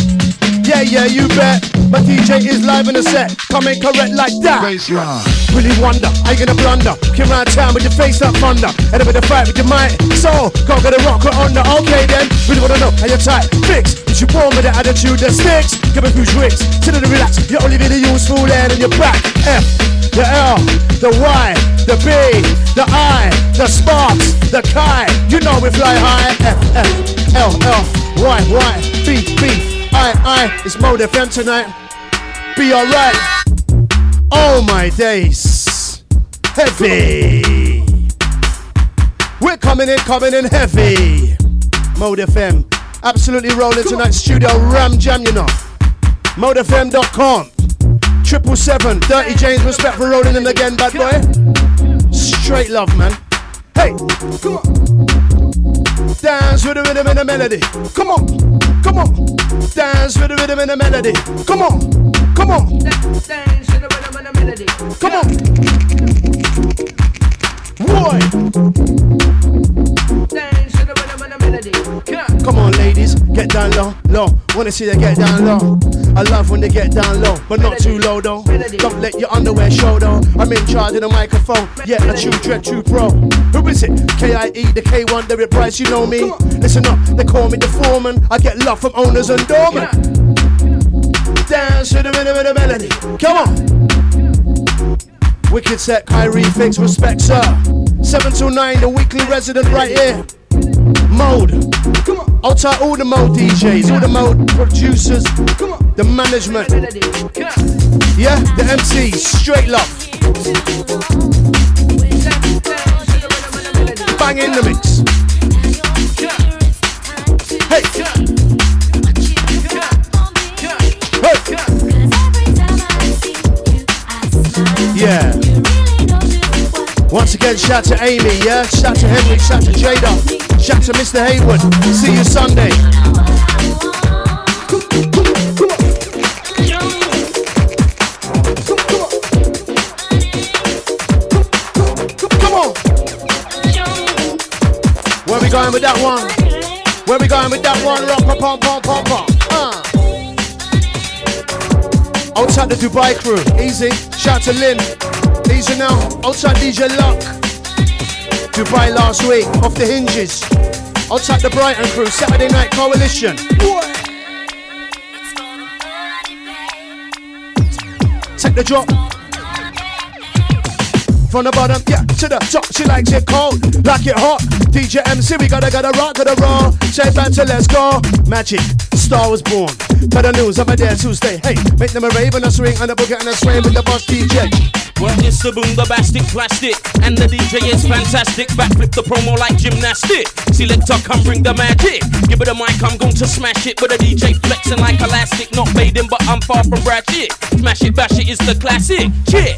Yeah, yeah, you bet. My DJ is live in the set, coming correct like that. Baseline. Really wonder, are you gonna blunder? Come around town with your face up thunder, and a bit of fight with your mind. So, go get a rocker on the okay then. Really wanna know how you're tight, fix. Is you born with the attitude that sticks? Give a few tricks, sit and relax. You're only really useful then in your back. F, the L, the Y, the B, the I, the sparks, the chi. You know we fly high. F, F, L, L, Y, Y, B, B, I, I. It's Mode FM tonight. Be alright. Oh my days. Heavy. We're coming in, coming in heavy. Mode FM. Absolutely rolling tonight. Studio Ram Jam, you know. ModeFM.com. Triple seven. Dirty James, respect for rolling in again, bad boy. Straight love, man. Hey. Come on. Dance with the rhythm and the melody. Come on. Come on. Dance with the rhythm and the melody. Come on. Come on. Dance with the rhythm and the melody. Come on. Boy. Dance with the rhythm and the melody. Come Come on, ladies, get down low, low. Wanna see you get down low. I love when they get down low, but not too low though. Don't let your underwear show though. I'm in charge of the microphone. Yeah, a true dread, true pro. Who is it? K-I-E, the K1, Derek Price, you know me. Listen up, they call me the foreman. I get love from owners and doormen. Dance to the rhythm of the melody. Come on. Wicked set, Kye Refix, respect, sir. 7 to 9, the weekly resident right here. Mode. I'll tell all the mode DJs, all the mode producers, Come on. the management. Yeah, the MCs, straight love. Bang in the mix. Hey. Hey. Yeah. Once again, shout to Amy, yeah? Shout to Henry, shout to Jada, shout to Mr. Haywood. See you Sunday. Come on. Where we going with that one? Where we going with that one? Rock, pom, pom, pom, pom. Uh. Outside the Dubai crew, easy. Shout to Lynn, These are now. Outside DJ Luck, Dubai last week, off the hinges. Outside the Brighton crew, Saturday Night Coalition. Take the drop. From the bottom, yeah, to the top. She likes it cold, like it hot. DJ MC, we gotta gotta rock, gotta roll. Say to let's go. Magic, star was born. Got the news over there Tuesday. Hey, make them a rave and a swing and a boogie and a sway with the boss DJ. Well, it's the boom, the bastic, plastic, and the DJ is fantastic. Backflip the promo like gymnastic. Selector, come bring the magic. Give it a mic, I'm going to smash it. But a DJ flexing like elastic, not fading, but I'm far from ratchet. Smash it, bash it is the classic. Cheer.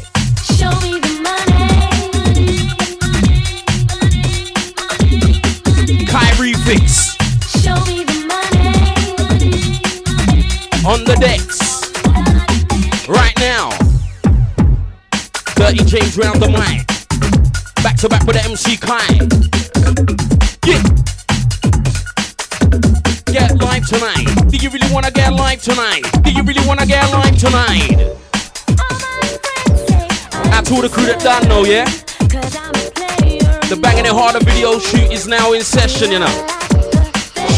Show me the money. Kye Refix on the decks. Right now. Dirty James round the mic. Back to back with the MC Kie. Yeah. Get live tonight. Do you really wanna get live tonight? Do you really wanna get live tonight? Out to all the crew that done know, yeah? The banging it harder video shoot is now in session, you know.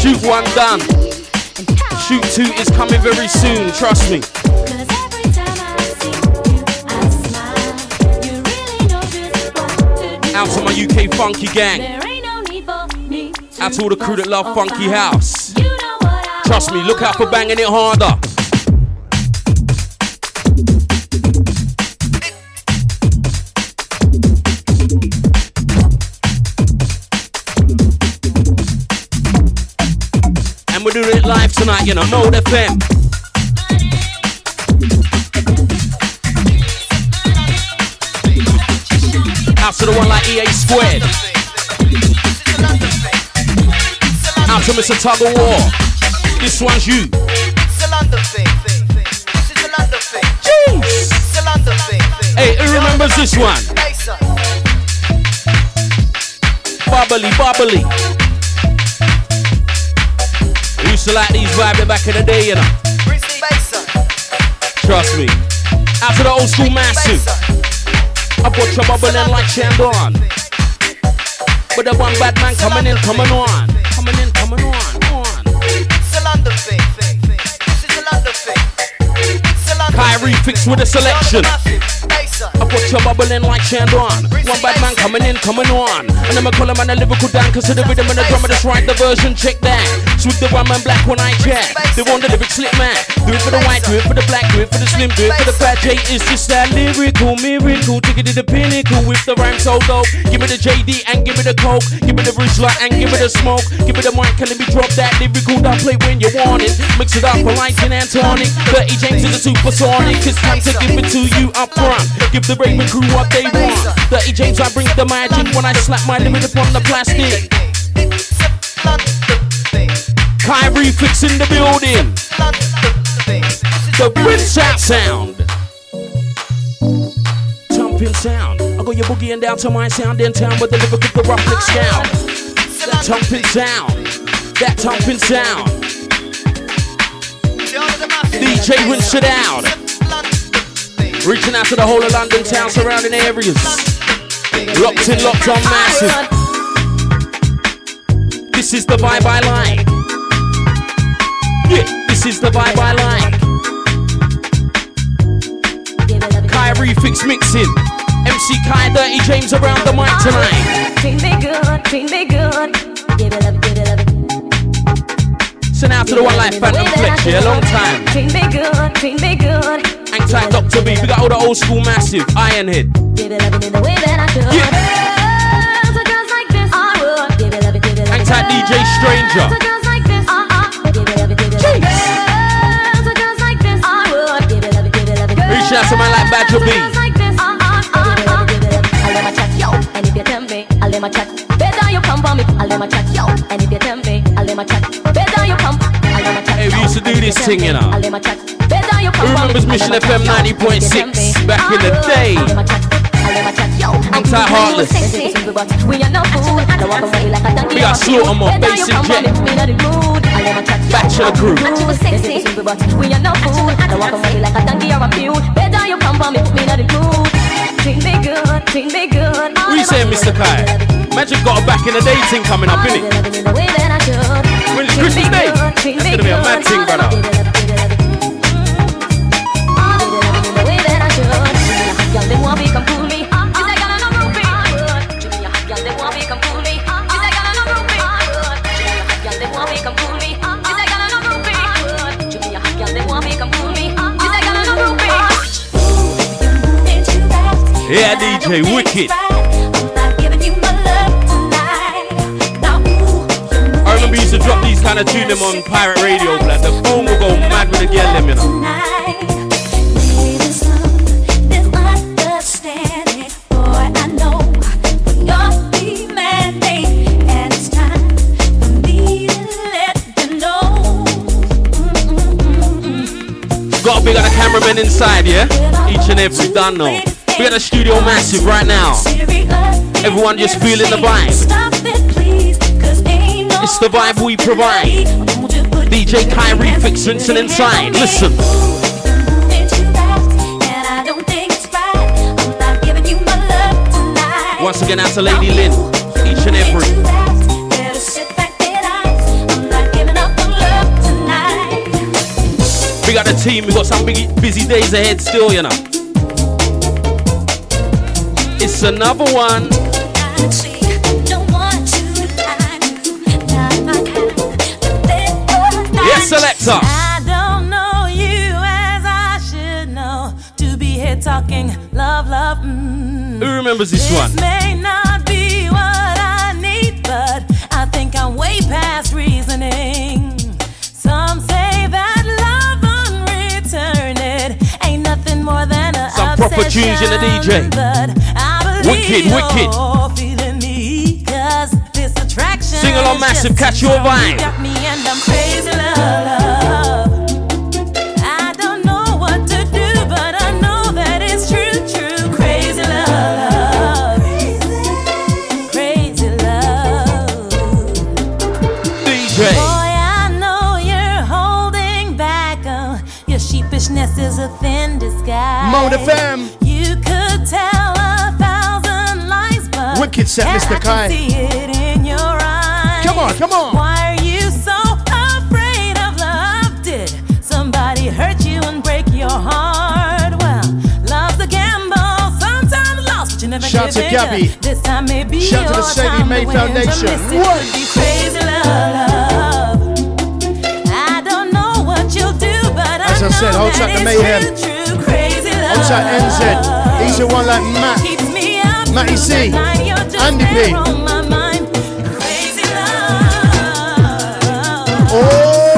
Shoot one done. Shoot two is coming very soon, trust me. Out to my UK funky gang. Out to all the crew that love funky house. Trust me, look out for banging it harder. We're doing it live tonight, you know, Mode FM. Out to the one like EA Squared. Out to Mr. Tug of War. This one's you. Hey, who remembers this one? Bubbly, bubbly. To like these vibes back in the day, you know. Trust me. Out to the old school massive. I put your bubbling like Chandon. But the one bad man coming in, coming on. Coming in, coming on, on. Kyrie fixed with a selection. I put your bubbling like Chandon. One bad man coming in, coming on. And I'm a call him and a lyrical down. Cause of the rhythm and the drum, just write the version, check that. Swig the rum and black when I chat. They want the lyric slip man. Do it for the white, do it for the black, do it for the slim, do it for the fat J. It's just that lyrical miracle. Take it to the pinnacle with the rhyme so dope. Give me the JD and give me the coke. Give me the Rizla and give me the smoke. Give me the mic and let me drop that lyrical down. Play when you want it. Mix it up for lighting and tonic. Dirty James is a supersonic. It's time to give it to you up front. Give the Raven crew what they want. Dirty James, I bring the magic when I slap my limit upon the plastic. Kye Refix in the building. The Prince out sound. Thumping sound. I got your boogie and down to my sound in town with the lyrical the rough lick sound. That thumping sound. That thumping sound. DJ rinse it out. Reaching out to the whole of London town surrounding areas. Locked in, locked on massive. This is the vibe I like. Yeah, this is the vibe I like. Kye Refix mixing. MC Kie, Dirty James around the mic tonight. Treat me good, treat me good. Send out to the one like Phantom Flex, yeah, long time. Treat me good, treat me good. Hang tight, Dr. B. We got all the old school massive, Ironhead. Give it loving in the way that I should. Girls are girls like this. I would. Give it loving, give it Hang tight, DJ Stranger. Uh, uh, uh, it loving. I'll let my chat, yo. And if you tell me, I'll let my chat. Better you come for me. I'll let my chat, yo. And if you tell me, I'll let my chat. Better you come. I'll let my chat. Hey, we used to do this thing, you know. I'll let my chat. Better you come Who for me. remembers Mission FM my chat, yo. 90.6 back in the day? I'm tight heartless. We are no fool. I don't walk away like a donkey. We got Slaughter more, Better Bass and Jet. me. We the mood. I'll let my chat, yo. Bachelor crew. And you was sexy. We are no fool. Don't walk away like a donkey or a mule. Better you come for me. We not the mood. Treat me good. Treat me good. What you saying, Mr. Kie? Imagine got a back in the day thing coming up, innit? The way that I should. When it's Christmas Day. That's gonna be a mad thing, brother. The way that I. Y'all, they want me, come Yeah, DJ, wicked. I remember you used to drop these kind of tune them on pirate radio, like the phone will go mad with the girl them, you know. Got a big on the cameraman inside, yeah? Each and every, done We got a studio massive right now. Everyone just feeling the vibe. It's the vibe we provide. DJ Kyrie Fixinson inside. Listen. Once again, out to Lady Lynn. Each and every. We got a team. We got some big, busy days ahead still, you know. It's another one. Yes, selector. I don't know you as I should know to be here talking love, love. Mm. Who remembers this one? may not be what I need, but I think I'm way past reasoning. Some say that love unreturned ain't nothing more than a Some proper tunes in the DJ. But I believe Wicked, wicked. you're feeling me, 'cause this attraction Sing along massive, catch your vibe. Got me and I'm crazy love, love. Don't know what to do, but I know that it's true, true. Crazy love, crazy love. DJ. Boy, I know you're holding back. Oh. Your sheepishness is a thin disguise. Mode FM. Set, and Mr. Kie. can see it in your eyes. Come on, come on. Why are you so afraid of love? Did somebody hurt you and break your heart? Well, love's a gamble, sometimes lost, but you never Shout give to. Gabby. This time may be Shout to the your Sadie time Mae to to Foundation. What? crazy love. I don't know what you'll do, but As I said, hold tight to Mayhem. true, true, crazy love. Hold tight NZ. He's the one like Matt. Keeps me up Matty through C. the night, you're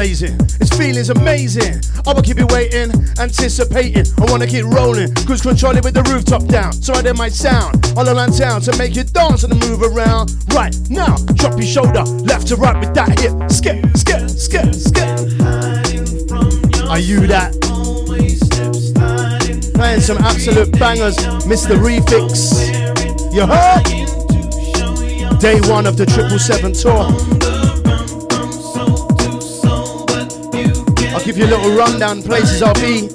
blazing, its feeling's amazing. I will keep you waiting, anticipating. I wanna keep rolling, cruise control it with the rooftop down. So I did my sound all around town to make you dance and move around. Right now, drop your shoulder, left to right with that hip. Skip, skip, skip, skip. Are you that? Playing some absolute bangers, Mr. Refix. You heard? Day one of the Triple Seven tour. give you a little rundown places I'll be.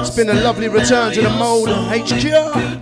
It's been a lovely return to the mold HQ.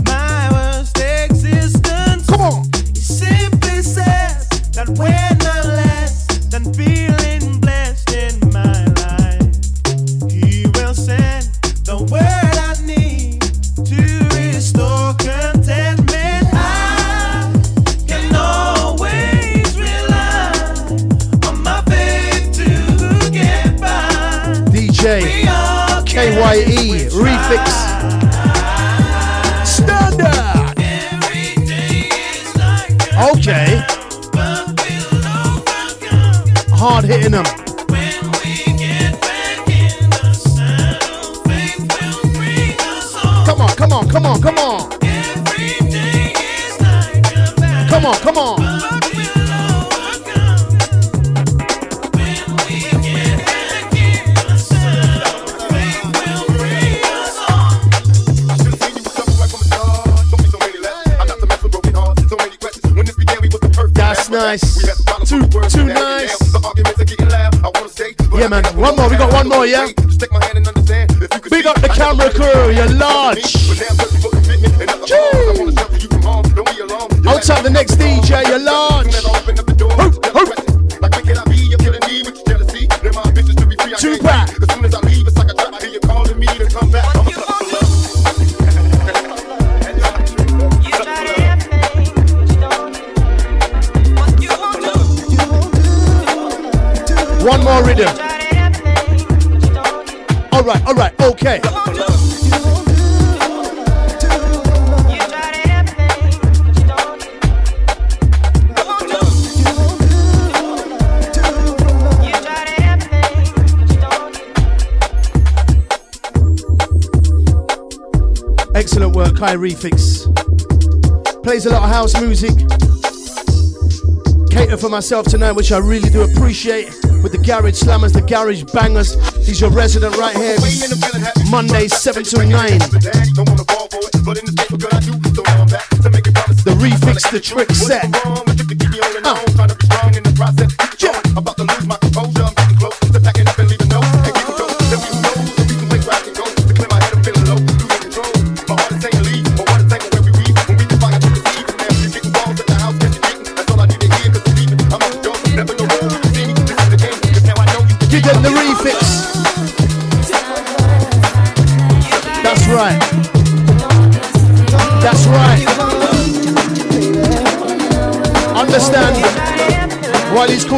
Kye Refix. Plays a lot of house music. Cater for myself tonight, which I really do appreciate. With the garage slammers, the garage bangers. He's your resident right here. Monday, 7 to 9. The refix, the trick set.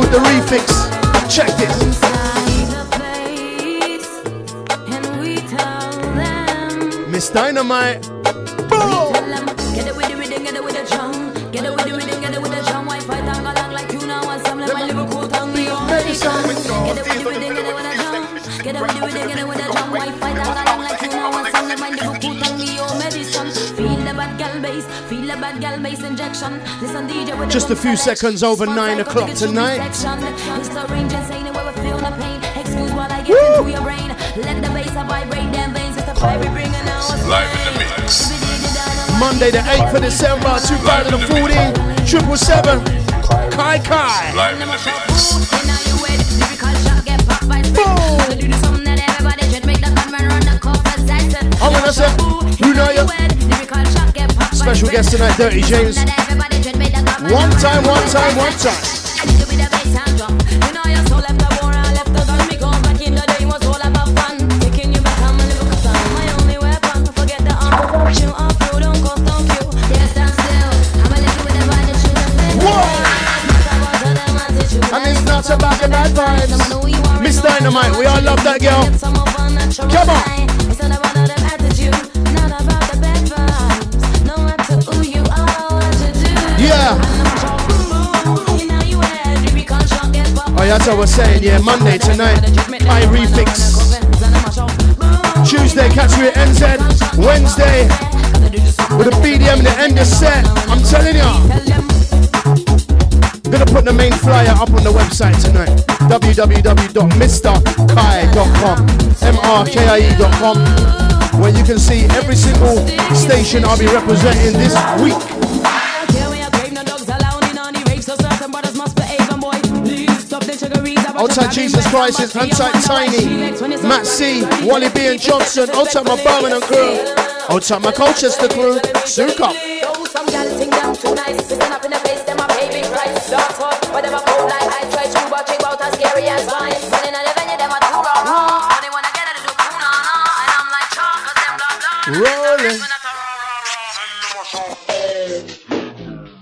with the refix. Check this. Miss Dynamite Just a few seconds over nine o'clock tonight. Woo! Live in the mix. Monday the 8th of December 2014, triple seven, Kai Kai. Live in the mix. I'm gonna say, know you. Special guest tonight, Dirty James. One time, one time, one time. And it's not about the bad vibes. Miss Dynamite, we all love that girl. Come on. Oh, that's what we're saying. Yeah, Monday tonight, I refix. Tuesday, catch me at NZ. Wednesday, with a BDM the end of set. I'm telling ya. Gonna put the main flyer up on the website tonight. www.mrkie.com. M-R-K-I-E.com. Where you can see every single station I'll be representing this week. Outside Jesus Christ is Outside Tiny, Matt C, Wally B and Johnson, outside my Birmingham crew, outside my Colchester crew, Souk up. Rolling.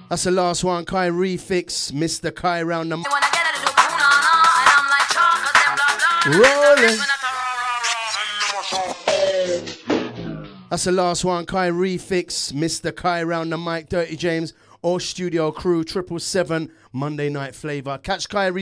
That's the last one, Kye Refix, Mr. Kie round the Rolling. That's the last one, Kye Refix, Mr. Kie round the mic, Dirty James, or studio crew, triple seven, Monday night flavor. Catch Kye Refix.